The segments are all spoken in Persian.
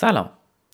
سلام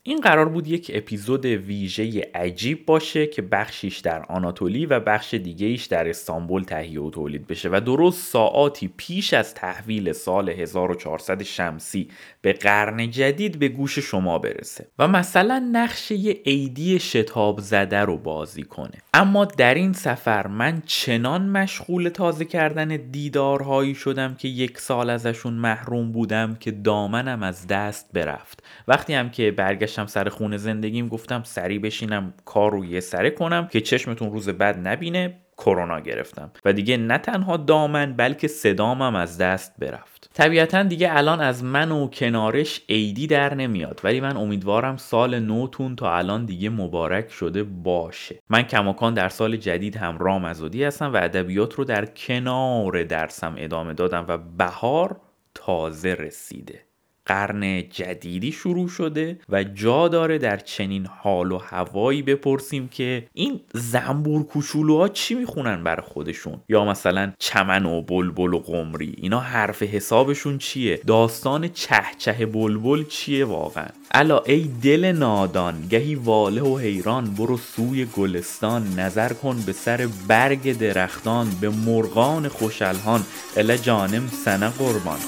این قرار بود یک اپیزود ویژه عجیب باشه که بخشیش در آناتولی و بخش دیگهیش در استانبول تهیه و تولید بشه و درست ساعاتی پیش از تحویل سال 1400 شمسی به قرن جدید به گوش شما برسه و مثلا نقشه یه عیدی شتاب زده رو بازی کنه. اما در این سفر من چنان مشغول تازه کردن دیدارهایی شدم که یک سال ازشون محروم بودم که دامنم از دست برفت. وقتی هم که برگشت برگشتم سر خونه زندگیم گفتم سری بشینم کار رو یه سره کنم که چشمتون روز بد نبینه کرونا گرفتم. و دیگه نه تنها دامن بلکه صدامم از دست برفت. طبیعتا دیگه الان از من و کنارش عیدی در نمیاد. ولی من امیدوارم سال نوتون تا الان دیگه مبارک شده باشه. من کماکان در سال جدید هم رام ازودی هستم و ادبیات رو در کنار درسم ادامه دادم و بهار تازه رسیده. قرن جدیدی شروع شده و جا داره در چنین حال و هوایی بپرسیم که این زنبور کوچولوها چی می‌خونن بر خودشون؟ یا مثلا چمن و بلبل و قمری اینا حرف حسابشون چیه؟ داستان چهچه بلبل چیه واقعا؟ الا ای دل نادان گهی واله و حیران برو سوی گلستان نظر کن به سر برگ درختان به مرغان خوشلهان الا جانم سنه قربان.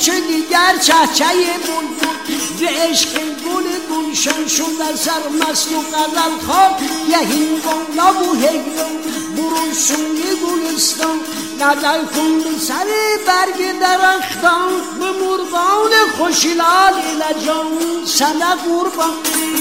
چه دیگر چهچه بلبل به عشق گل گلشن شد سر مست و قدر خواب یهین بالا و هیلون برو سوی گلستان. نظر کن سر برگ درختان به مرغان خوشلال لجان. سنه قربان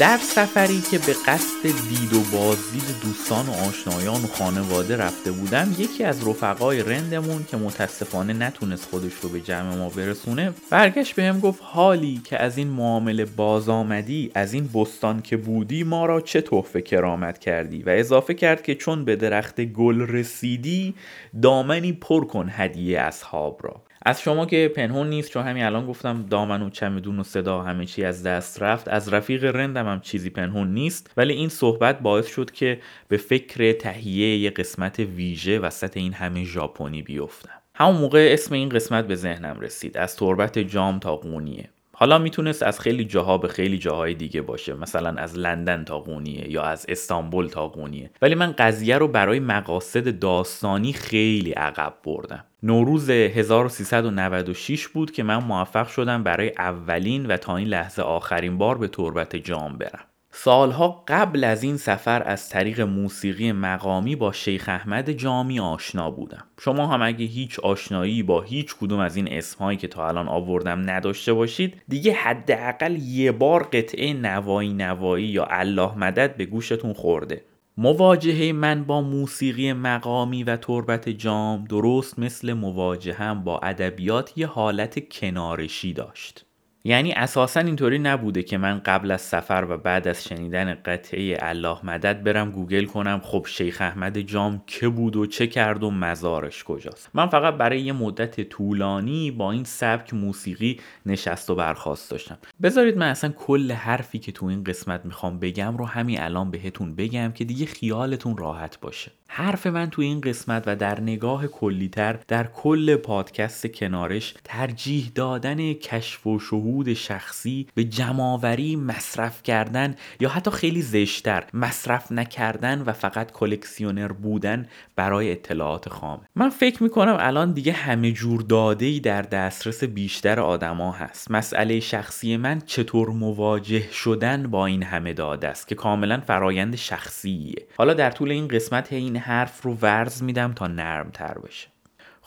در سفری که به قصد دید و بازدید دوستان و آشنایان و خانواده رفته بودم یکی از رفقای رندمون که متاسفانه نتونست خودش رو به جمع ما برسونه برگشت بهم گفت حالی که از این معامله باز آمدی از این بستان که بودی ما را چه تحفه کرامت کردی و اضافه کرد که چون به درخت گل رسیدی دامنی پر کن هدیه اصحاب را. از شما که پنهون نیست چون همین الان گفتم دامن و چمدون و صدا همه چی از دست رفت از رفیق رندم هم چیزی پنهون نیست. ولی این صحبت باعث شد که به فکر تهیه یه قسمت ویژه وسط این همه ژاپنی بیفتم. همون موقع اسم این قسمت به ذهنم رسید از تربت جام تا قونیه. حالا می‌تونست از خیلی جاها به خیلی جاهای دیگه باشه مثلا از لندن تا قونیه یا از استانبول تا قونیه. ولی من قضیه رو برای مقاصد داستانی خیلی عقب بردم. نوروز 1396 بود که من موفق شدم برای اولین و تا این لحظه آخرین بار به تربت جام برم. سالها قبل از این سفر از طریق موسیقی مقامی با شیخ احمد جامی آشنا بودم. شما هم اگه هیچ آشنایی با هیچ کدوم از این اسمهایی که تا الان آوردم نداشته باشید دیگه حداقل یه بار قطعه نوایی نوایی یا الله مدد به گوشتون خورده. مواجهه من با موسیقی مقامی و تربت جام درست مثل مواجهم با ادبیات یه حالت کنارشی داشت. یعنی اساسا اینطوری نبوده که من قبل از سفر و بعد از شنیدن قطعه الله مدد برم گوگل کنم خب شیخ احمد جام که بود و چه کرد و مزارش کجاست. من فقط برای یه مدت طولانی با این سبک موسیقی نشست و برخواست داشتم. بذارید من اصلا کل حرفی که تو این قسمت می‌خوام بگم رو همین الان بهتون بگم که دیگه خیالتون راحت باشه. حرف من تو این قسمت و در نگاه کلیتر در کل پادکست کنارش ترجیح دادن کشف و شهود شخصی به جمعآوری مصرف کردن یا حتی خیلی زشتر مصرف نکردن و فقط کلکسیونر بودن برای اطلاعات خام. من فکر می‌کنم الان دیگه همه جور داده ای در دسترس بیشتر آدما هست. مسئله شخصی من چطور مواجه شدن با این همه داده است که کاملا فرایند شخصیه. حالا در طول این قسمت این حرف رو ورز میدم تا نرم تر بشه.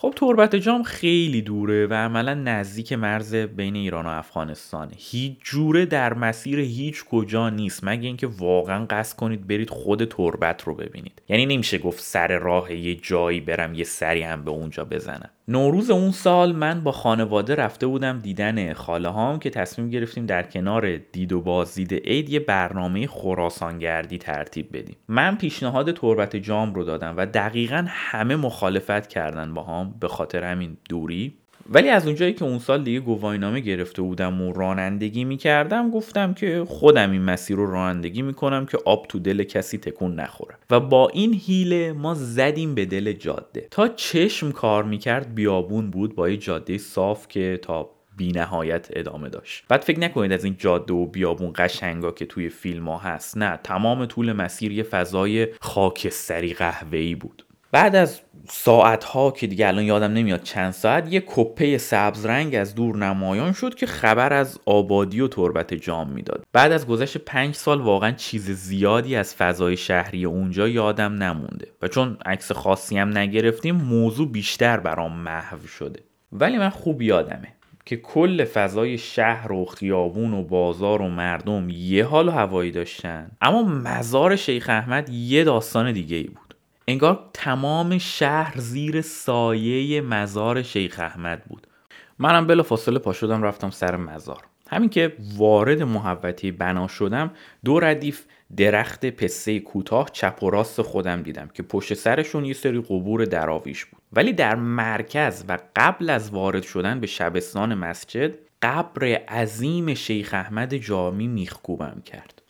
خب تربت جام خیلی دوره و عملا نزدیک مرز بین ایران و افغانستانه هیچ جوره در مسیر هیچ کجا نیست. مگه اینکه واقعا قصد کنید برید خود تربت رو ببینید. یعنی نمیشه گفت سر راه یه جایی برم یه سری هم به اونجا بزنم. نوروز اون سال من با خانواده رفته بودم دیدن خاله هام که تصمیم گرفتیم در کنار دید و بازدید عید یه برنامه خراسانگردی ترتیب بدیم. من پیشنهاد تربت جام رو دادم و دقیقا همه مخالفت کردن با هم. به خاطر همین دوری. ولی از اونجایی که اون سال دیگه گواهینامه گرفته بودم و رانندگی می‌کردم گفتم که خودم این مسیر رو رانندگی می‌کنم که آب تو دل کسی تکون نخوره. و با این هیله ما زدیم به دل جاده. تا چشم کار می‌کرد بیابون بود با یه جاده صاف که تا بی نهایت ادامه داشت. بعد فکر نکنید از این جاده و بیابون قشنگا که توی فیلم ها هست. نه تمام طول مسیر یه فضای خاکستری قهوه‌ای بود. بعد از ساعت ها که دیگه الان یادم نمیاد چند ساعت یه کپه سبز رنگ از دور نمایان شد که خبر از آبادی و تربت جام می‌داد. بعد از گذشت پنج سال واقعا چیز زیادی از فضای شهری اونجا یادم نمونده و چون عکس خاصی هم نگرفتیم موضوع بیشتر برام محو شده. ولی من خوب یادمه که کل فضای شهر و خیابون و بازار و مردم یه حال و هوایی داشتن. اما مزار شیخ احمد یه داستان دیگه ای بود. انگار تمام شهر زیر سایه مزار شیخ احمد بود. منم بلا فاصله پا شدم رفتم سر مزار. همین که وارد محوطه بنا شدم دو ردیف درخت پسته کوتاه چپ و راست خودم دیدم که پشت سرشون یه سری قبور دراویش بود. ولی در مرکز و قبل از وارد شدن به شبستان مسجد قبر عظیم شیخ احمد جامی میخکوبم کرد.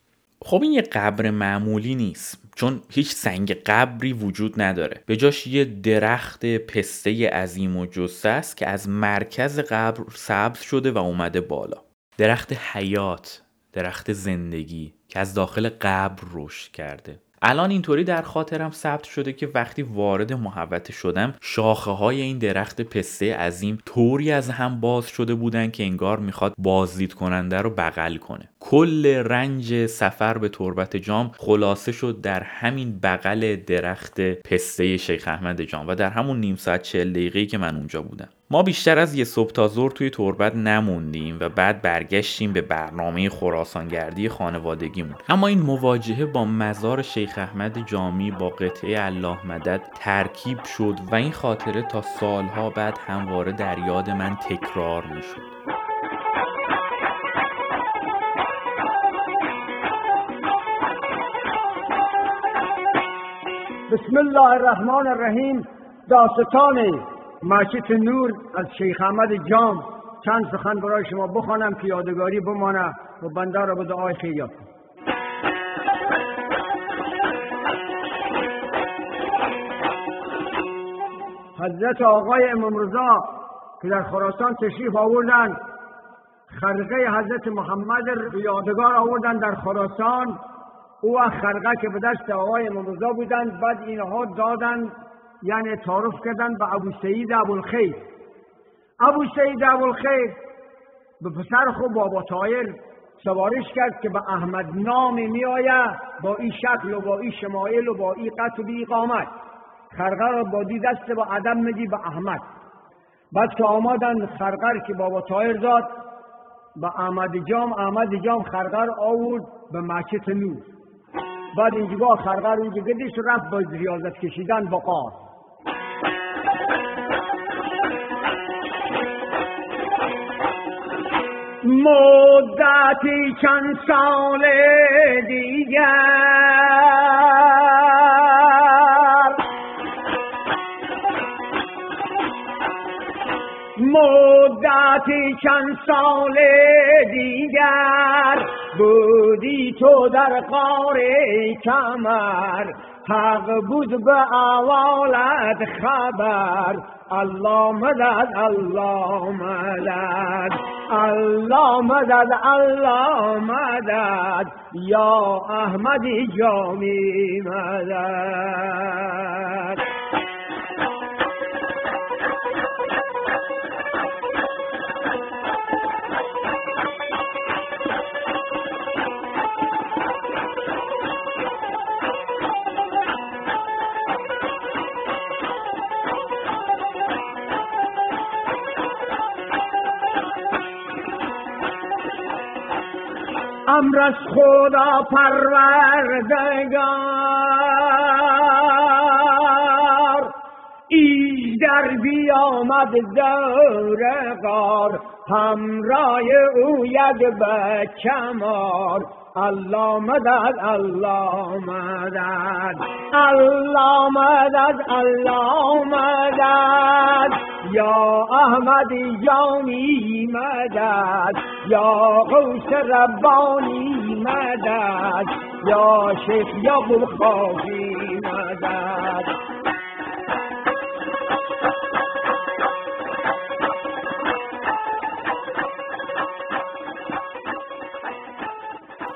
خب این یه قبر معمولی نیست. چون هیچ سنگ قبری وجود نداره. به جاش یه درخت پسته عظیم و جسه است که از مرکز قبر سبز شده و اومده بالا. درخت حیات درخت زندگی که از داخل قبر رشد کرده. الان اینطوری در خاطرم ثبت شده که وقتی وارد محوطه شدم شاخه های این درخت پسته عظیم طوری از هم باز شده بودن که انگار می‌خواد بازدید کننده رو بغل کنه. کل رنج سفر به تربت جام خلاصه شد در همین بغل درخت پسته شیخ احمد جام و در همون نیم ساعت چل دقیقه که من اونجا بودم. ما بیشتر از یه صبح تا ظهر توی تربت نموندیم و بعد برگشتیم به برنامه خراسانگردی خانوادگیمون. اما این مواجهه با مزار شیخ احمد جامی با قطعه الله مدد ترکیب شد و این خاطره تا سالها بعد همواره در یاد من تکرار می‌شد. بسم الله الرحمن الرحیم داستان مسجد نور از شیخ احمد جام. چند سخن برای شما بخوانم که یادگاری بمانه و بنده را به دعای خیر یاد حضرت آقای امام رضا که در خراسان تشریف آوردن خرقه حضرت محمد یادگار آوردن در خراسان. او خرقه که به دست آقای امام رضا بودند بعد اینها دادن یعنی تعارف کردن به ابو سعید ابوالخیر. ابو سعید ابوالخیر به پسر خود بابا طایر سوارش کرد که به احمد نامی می با این شکل و با این شمایل و با این قط و بی اقامت. خرقه را با دی دست با عدم میدی به احمد. بعد که آمدن خرقه که بابا طایر داد به احمد جام احمد جام خرقه آورد به مسجد نور. بعد اینجا خرقه رو اینجا گدش رفت با ریاضت کشیدن با قار مدتی چند سال دیگر. مدتی چند سال دیگر. بودی تو در قار کمر. حق بود به اولت خبر. الله مدد الله مدد. الله مدد الله مدد. یا احمدی جامی مدد. امر از خدا پروردگار. ای در بیامد دور غار همراه او ید به کمار الله مدد الله مدد الله مدد الله مدد. یا احمد جانی مدد یا غوث ربانی مدد یا شیخ یا بلخافی مدد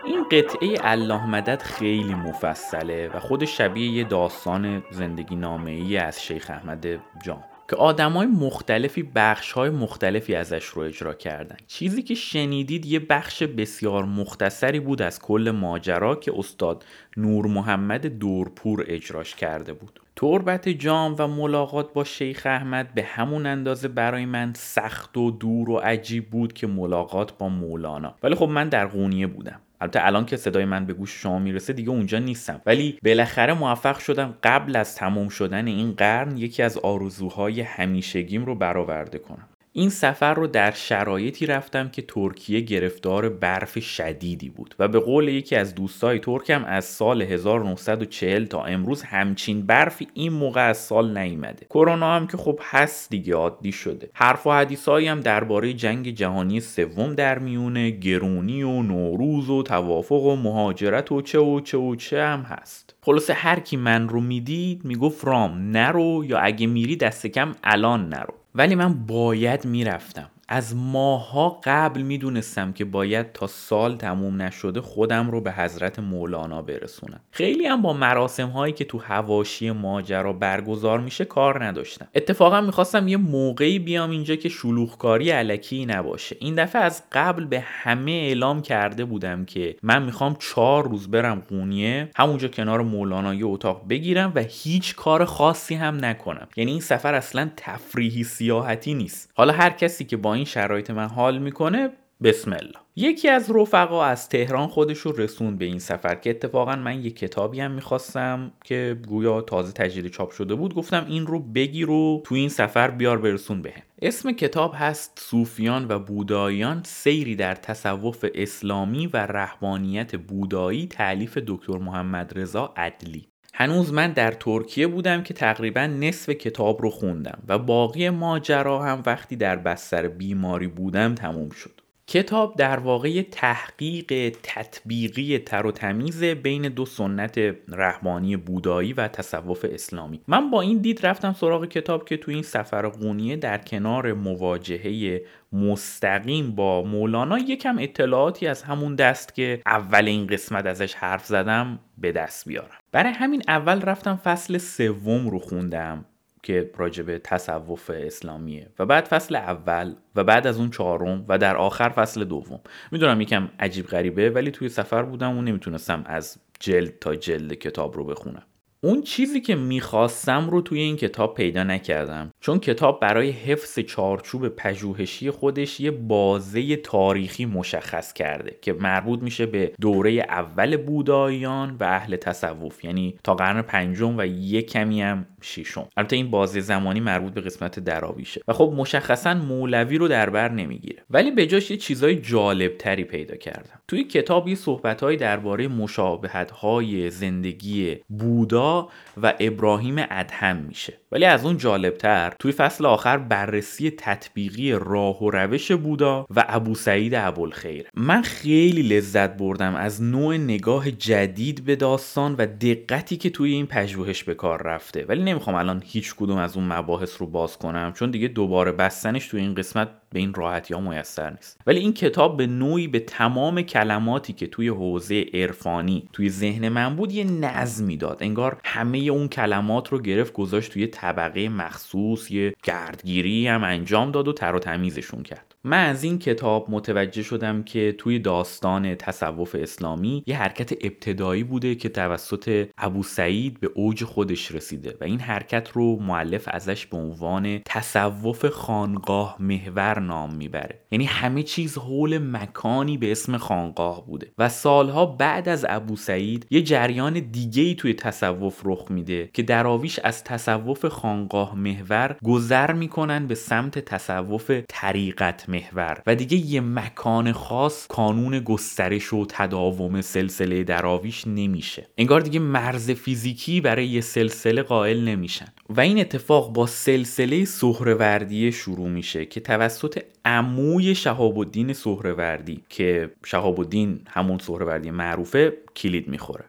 این قطعه الله مدد خیلی مفصله و خود شبیه یه داستان زندگی نامه ای از شیخ احمد جان. که آدمای مختلفی بخش های مختلفی ازش رو اجرا کردن. چیزی که شنیدید یه بخش بسیار مختصری بود از کل ماجرا که استاد نور محمد دورپور اجراش کرده بود. تربت جام و ملاقات با شیخ احمد به همون اندازه برای من سخت و دور و عجیب بود که ملاقات با مولانا. ولی خب من در قونیه بودم. البته الان که صدای من به گوش شما می‌رسه دیگه اونجا نیستم. ولی بالاخره موفق شدم قبل از تمام شدن این قرن یکی از آرزوهای همیشگیم رو برآورده کنم. این سفر رو در شرایطی رفتم که ترکیه گرفتار برف شدیدی بود و به قول یکی از دوستای ترکم از سال 1940 تا امروز همچین برفی این موقع از سال نیامده. کرونا هم که خب هست دیگه عادی شده. حرف و حدیثایی هم درباره جنگ جهانی سوم در میونه گرونی و نوروز و توافق و مهاجرت و چه و چه و چه هم هست. خلاصه هر کی من رو می‌دید می‌گفت رام نرو یا اگه میری دست کم الان نرو. ولی من باید می‌رفتم. از ماها قبل می‌دونستم که باید تا سال تموم نشده خودم رو به حضرت مولانا برسونم. خیلی هم با مراسم هایی که تو هواشی ماجرا برگزار میشه کار نداشتم. اتفاقا می‌خواستم یه موقعی بیام اینجا که شلوغکاری علکی نباشه. این دفعه از قبل به همه اعلام کرده بودم که من می‌خوام چهار روز برم قونیه همونجا کنار مولانا یه اتاق بگیرم و هیچ کار خاصی هم نکنم. یعنی این سفر اصلا تفریحی سیاحتی نیست. حالا هر کسی که با این شرایط من حال می‌کنه بسم الله. یکی از رفقا از تهران خودش رو رسون به این سفر که اتفاقا من یه کتابی هم می‌خواستم که گویا تازه تجدید چاپ شده بود. گفتم این رو بگیر و تو این سفر بیار برسون بهم. اسم کتاب هست صوفیان و بوداییان سیری در تصوف اسلامی و رهبانیت بودایی تعلیف دکتر محمد رضا عدلی. هنوز من در ترکیه بودم که تقریبا نصف کتاب رو خوندم و باقی ماجرا هم وقتی در بستر بیماری بودم تموم شد. کتاب در واقع تحقیق تطبیقی تر و تمیز بین دو سنت رحمانی بودایی و تصوف اسلامی. من با این دید رفتم سراغ کتاب که تو این سفر قونیه در کنار مواجهه مستقیم با مولانا یکم اطلاعاتی از همون دست که اول این قسمت ازش حرف زدم به دست بیارم. برای همین اول رفتم فصل سوم رو خوندم که راجب تصوف اسلامیه و بعد فصل اول و بعد از اون چهارم و در آخر فصل دوم. می‌دونم یکم عجیب غریبه ولی توی سفر بودم و نمی‌تونستم از جلد تا جلد کتاب رو بخونم. اون چیزی که می‌خواستم رو توی این کتاب پیدا نکردم. چون کتاب برای حفظ چارچوب پژوهشی خودش یه بازه تاریخی مشخص کرده که مربوط میشه به دوره اول بوداییان و اهل تصوف. یعنی تا قرن پنجم و یه کمی هم ششم. البته این بازی زمانی مربوط به قسمت دراویشه و خب مشخصا مولوی رو در بر نمی‌گیره. ولی به جاش یه چیزای جالب تری پیدا کردم. توی کتاب یه صحبتهایی درباره مشابهت های زندگی بودا و ابراهیم ادهم میشه. ولی از اون جالبتر توی فصل آخر بررسی تطبیقی راه و روش بودا و ابو سعید ابوالخیر. من خیلی لذت بردم از نوع نگاه جدید به داستان و دقتی که توی این پژوهش به کار رفته. ولی نمی‌خوام الان هیچ کدوم از اون مباحث رو باز کنم چون دیگه دوباره بستنش توی این قسمت به این راحتی ها میسر نیست. ولی این کتاب به نوعی به تمام کلماتی که توی حوزه عرفانی توی ذهن من بود یه نظمی داد. انگار همه اون کلمات رو گرفت گذاشت توی طبقه مخصوص یه گردگیری هم انجام داد و تر و تمیزشون کرد. من از این کتاب متوجه شدم که توی داستان تصوف اسلامی یه حرکت ابتدایی بوده که توسط ابو سعید به اوج خودش رسیده و این حرکت رو معلف ازش به عنوان تصوف خانقاه محور نام می‌بره. یعنی همه چیز حول مکانی به اسم خانقاه بوده و سالها بعد از ابو سعید یه جریان دیگه ای توی تصوف رخ میده که دراویش از تصوف خانقاه محور گذر می‌کنن به سمت تصوف طریقت محور. و دیگه یه مکان خاص کانون گسترش و تداوم سلسله دراویش نمیشه. انگار دیگه مرز فیزیکی برای یه سلسله قائل نمیشن. و این اتفاق با سلسله سهروردی شروع میشه که توسط عموی شهاب الدین سهروردی که شهاب الدین همون سهروردی معروفه کلید می‌خوره.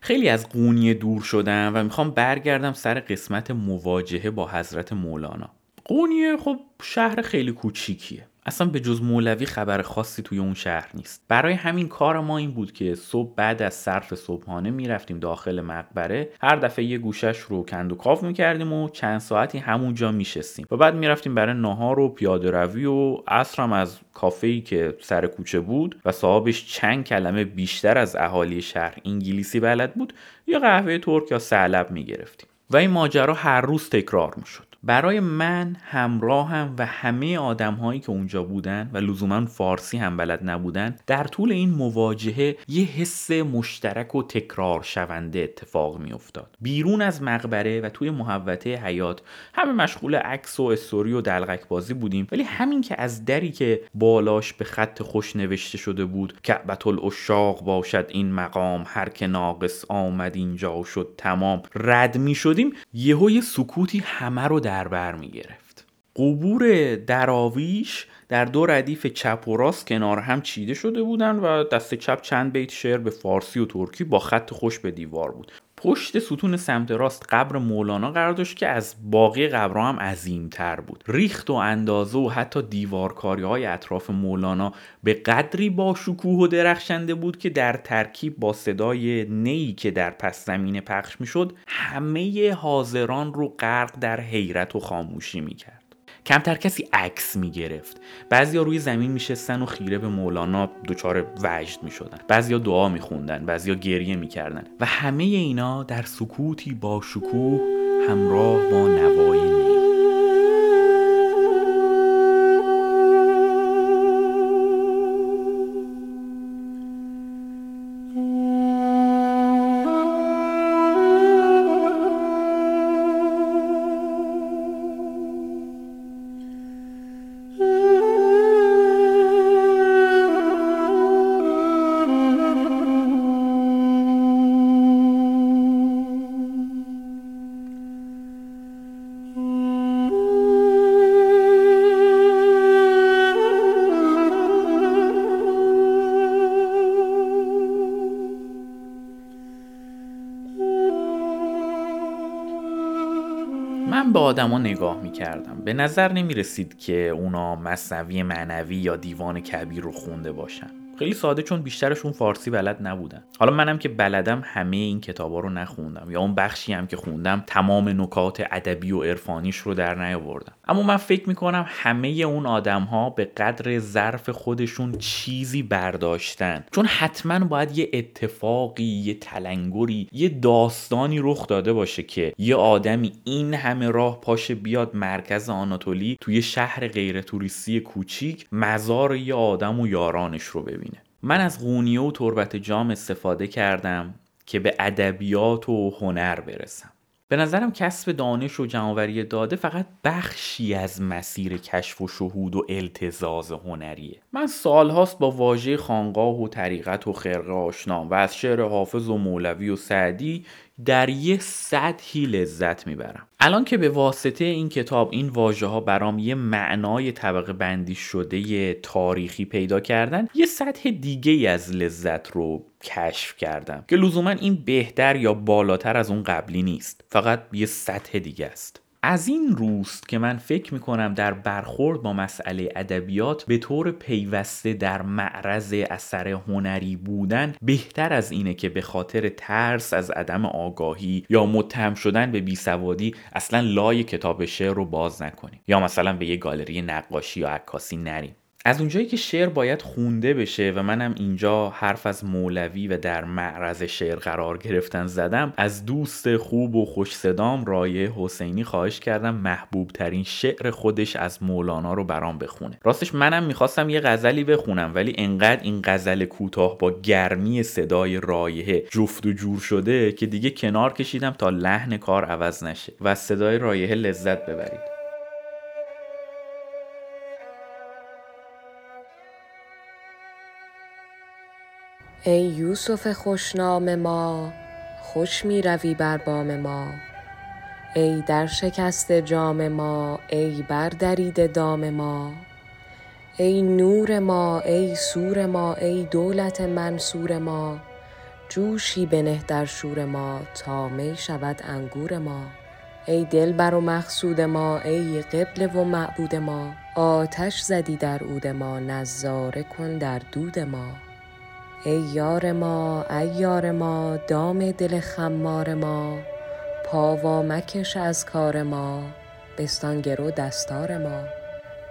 خیلی از قونیه دور شدم و می‌خوام برگردم سر قسمت مواجهه با حضرت مولانا. قونیه خب شهر خیلی کوچیکیه. اصلا به جز مولوی خبر خاصی توی اون شهر نیست. برای همین کار ما این بود که صبح بعد از صرف صبحانه می‌رفتیم داخل مقبره. هر دفعه یه گوشش رو کند و کاف می‌کردیم و چند ساعتی همونجا میشستیم. و بعد می‌رفتیم برای نهار و پیاده روی و عصرم از کافه که سر کوچه بود و صاحبش چند کلمه بیشتر از اهالی شهر انگلیسی بلد بود یا قهوه ترک یا سلب می‌گرفتیم. و این ماجرا هر روز تکرار می‌شد. برای من همراهم و همه آدم هایی که اونجا بودن و لزوما فارسی هم بلد نبودن در طول این مواجهه یه حس مشترک و تکرار شونده اتفاق می افتاد بیرون از مقبره و توی محوطه حیات همه مشغول عکس و استوری و دلغک بازی بودیم ولی همین که از دری که بالاش به خط خوش نوشته شده بود کعبت الاشاق باشد این مقام هر که ناقص آمد اینجا شد تمام رد می شدیم یهو یه سکوتی همه رو در بر می گرفت. قبور دراویش در دو ردیف چپ و راست کنار هم چیده شده بودند و دست چپ چند بیت شعر به فارسی و ترکی با خط خوش به دیوار بود. پشت ستون سمت راست قبر مولانا قرار داشت که از باقی قبرها هم عظیمتر بود. ریخت و اندازه و حتی دیوارکاری های اطراف مولانا به قدری با شکوه و درخشنده بود که در ترکیب با صدای نی که در پس زمین پخش می‌شد همه حاضران رو غرق در حیرت و خاموشی می‌کرد. کمتر کسی عکس می‌گرفت. بعضیا روی زمین میشستن و خیره به مولانا دچار وجد می‌شدن. بعضیا دعا میخوندن بعضیا گریه می‌کردن. و همه اینا در سکوتی با شکوه همراه با نوای آدما نگاه می‌کردم. به نظر نمی رسید که اونا مصنوی معنوی یا دیوان کبیر رو خونده باشن. خیلی ساده چون بیشترشون فارسی بلد نبودن. حالا منم که بلدم همه این کتابا رو نخوندم یا اون بخشی هم که خوندم تمام نکات ادبی و عرفانیش رو در نیاوردم. اما من فکر می‌کنم همه اون آدم ها به قدر ظرف خودشون چیزی برداشتن. چون حتما باید یه اتفاقی یه تلنگری یه داستانی رخ داده باشه که یه آدمی این همه راه پاشه بیاد مرکز آناتولی توی شهر غیر توریستی کوچیک مزار یه آدم و یارانش رو ببینه. من از قونیه و تربت جام استفاده کردم که به ادبیات و هنر برسم. به نظرم کسب دانش و جمعآوری داده فقط بخشی از مسیر کشف و شهود و التزاز هنریه. من سالهاست با واژه خانقاه و طریقت و خرقه آشنام و از شعر حافظ و مولوی و سعدی در یه سطحی لذت می‌برم. الان که به واسطه این کتاب این واژه ها برام یه معنای طبقه بندی شده تاریخی پیدا کردن یه سطح دیگه از لذت رو کشف کردم که لزوما این بهتر یا بالاتر از اون قبلی نیست. فقط یه سطح دیگه است. از این روست که من فکر می‌کنم در برخورد با مسئله ادبیات به طور پیوسته در معرض اثر هنری بودن بهتر از اینه که به خاطر ترس از عدم آگاهی یا متهم شدن به بیسوادی اصلا لای کتاب شعر رو باز نکنیم. یا مثلا به یه گالری نقاشی یا عکاسی نریم. از اونجایی که شعر باید خونده بشه و منم اینجا حرف از مولوی و در معرض شعر قرار گرفتن زدم از دوست خوب و خوش صدام رایه حسینی خواهش کردم محبوب ترین شعر خودش از مولانا رو برام بخونه. راستش منم می‌خواستم یه غزلی بخونم ولی انقدر این غزل کوتاه با گرمی صدای رایه جفت و جور شده که دیگه کنار کشیدم تا لحن کار عوض نشه و صدای رایه لذت ببرید. ای یوسف خوشنام ما خوش می روی بر بام ما. ای در شکست جام ما ای بر درید دام ما. ای نور ما ای سور ما ای دولت منصور ما. جوشی بنه در شور ما تا می شود انگور ما. ای دلبر و مقصود ما ای قبله و معبود ما. آتش زدی در عود ما نظاره کن در دود ما. ای یار ما ای یار ما دام دل خمار ما پاوا مکش از کار ما بستان گرو دستار ما.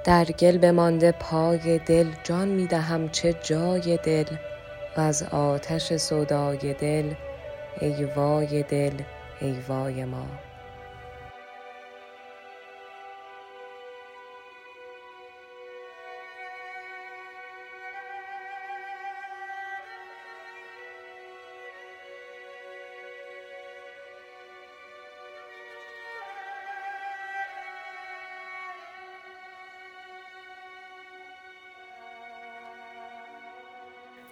در گل بمانده پای دل جان می دهم چه جای دل و از آتش سودای دل ای وای دل ای وای ما.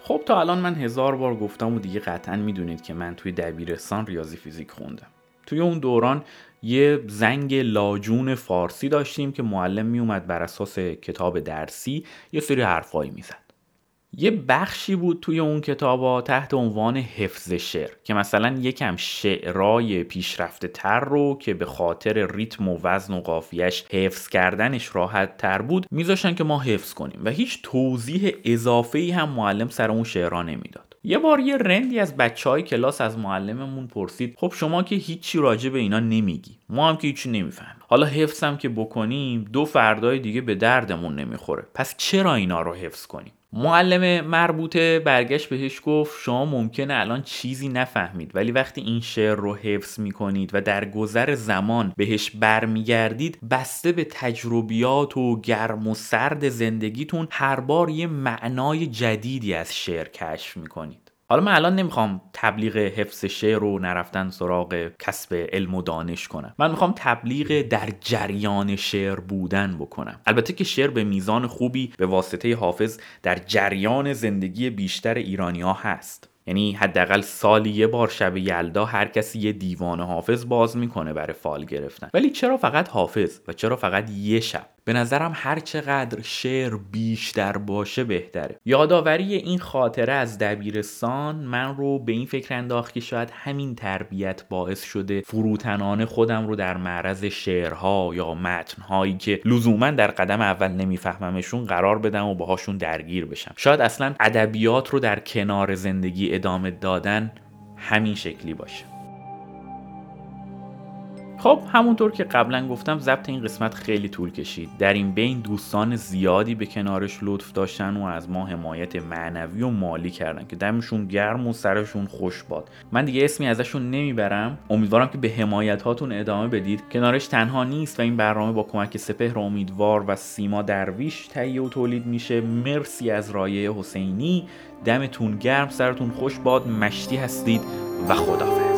خب تا الان من هزار بار گفتم و دیگه قطعا می‌دونید که من توی دبیرستان ریاضی فیزیک خوندم. توی اون دوران یه زنگ لاجون فارسی داشتیم که معلم میومد بر اساس کتاب درسی یه سری حرفایی می‌زد. یه بخشی بود توی اون کتابا تحت عنوان حفظ شعر که مثلا یکم شعرای پیشرفته تر رو که به خاطر ریتم و وزن و قافیش حفظ کردنش راحت تر بود میذاشتن که ما حفظ کنیم و هیچ توضیح اضافه ای هم معلم سر اون شعرها نمی‌داد. یه بار یه رندی از بچه های کلاس از معلممون پرسید خب شما که هیچی راجع به اینا نمیگی ما هم که هیچی نمی‌فهمیم. حالا حفظم که بکنیم دو فردای دیگه به دردمون نمی‌خوره پس چرا اینا رو حفظ کنیم؟ معلم مربوطه برگشت بهش گفت شما ممکنه الان چیزی نفهمید ولی وقتی این شعر رو حفظ می‌کنید و در گذر زمان بهش برمیگردید بسته به تجربیات و گرم و سرد زندگیتون هر بار یه معنای جدیدی از شعر کشف می‌کنید. حالا من الان نمی‌خوام تبلیغ حفظ شعر رو نرفتن سراغ کسب علم و دانش کنم. من می‌خوام تبلیغ در جریان شعر بودن بکنم. البته که شعر به میزان خوبی به واسطه حافظ در جریان زندگی بیشتر ایرانی ها هست. یعنی حداقل سالی یه بار شب یلدا هر کسی یه دیوان حافظ باز می‌کنه برای فال گرفتن. ولی چرا فقط حافظ و چرا فقط یه شب؟ به نظرم هر چقدر شعر بیشتر باشه بهتره. یادآوری این خاطره از دبیرستان من رو به این فکر انداخت که شاید همین تربیت باعث شده فروتنانه خودم رو در معرض شعرها یا متنهایی که لزوما در قدم اول نمیفهممشون قرار بدم و باهاشون درگیر بشم. شاید اصلا ادبیات رو در کنار زندگی ادامه دادن همین شکلی باشه. خب همونطور که قبلا گفتم ضبط این قسمت خیلی طول کشید. در این بین دوستان زیادی به کنارش لطف داشتن و از ما حمایت معنوی و مالی کردن که دمشون گرم و سرشون خوش باد. من دیگه اسمی ازشون نمی‌برم. امیدوارم که به حمایت هاتون ادامه بدید. کنارش تنها نیست و این برنامه با کمک سپهر امیدوار و سیما درویش تهیه و تولید میشه. مرسی از رایه حسینی. دمتون گرم سرتون خوش باد. مشتی هستید و خدافظ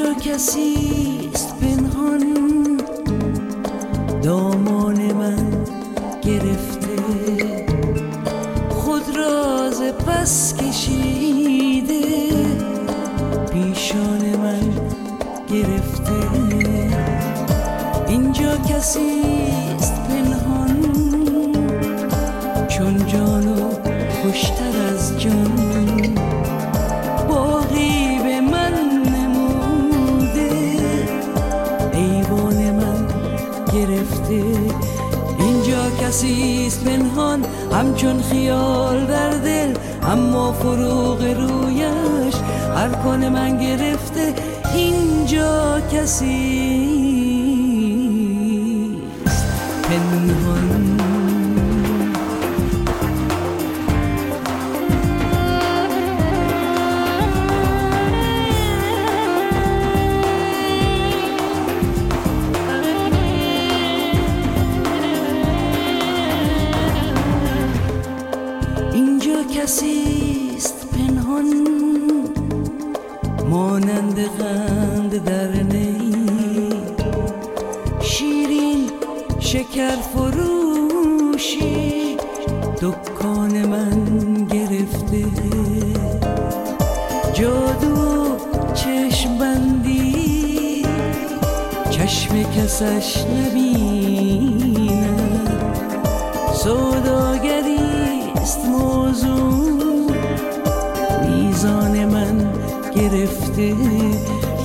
اینجا کسی است پنهان؟ دامان من گرفته. خود راز پس کشیده. پیشان من گرفته. اینجا کسی کسی است پنهان همچون خیال در دل اما فروغ رویش هر کن من گرفته اینجا کسی است پنهان. قند در شیرین شکر فروشی دکان من گرفته. جادو چشم بندی. چشم کسش نبیند سوداگری است موضوع. میزان من گرفته.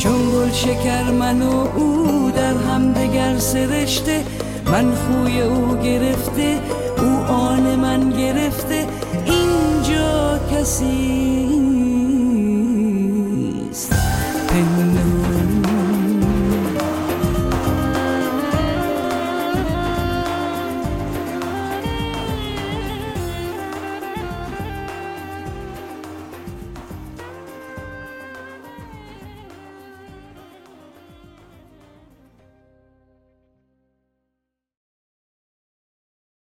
چون گل شکر من و او در هم دگر سرشته من خوی او گرفته او آن من گرفته اینجا کسی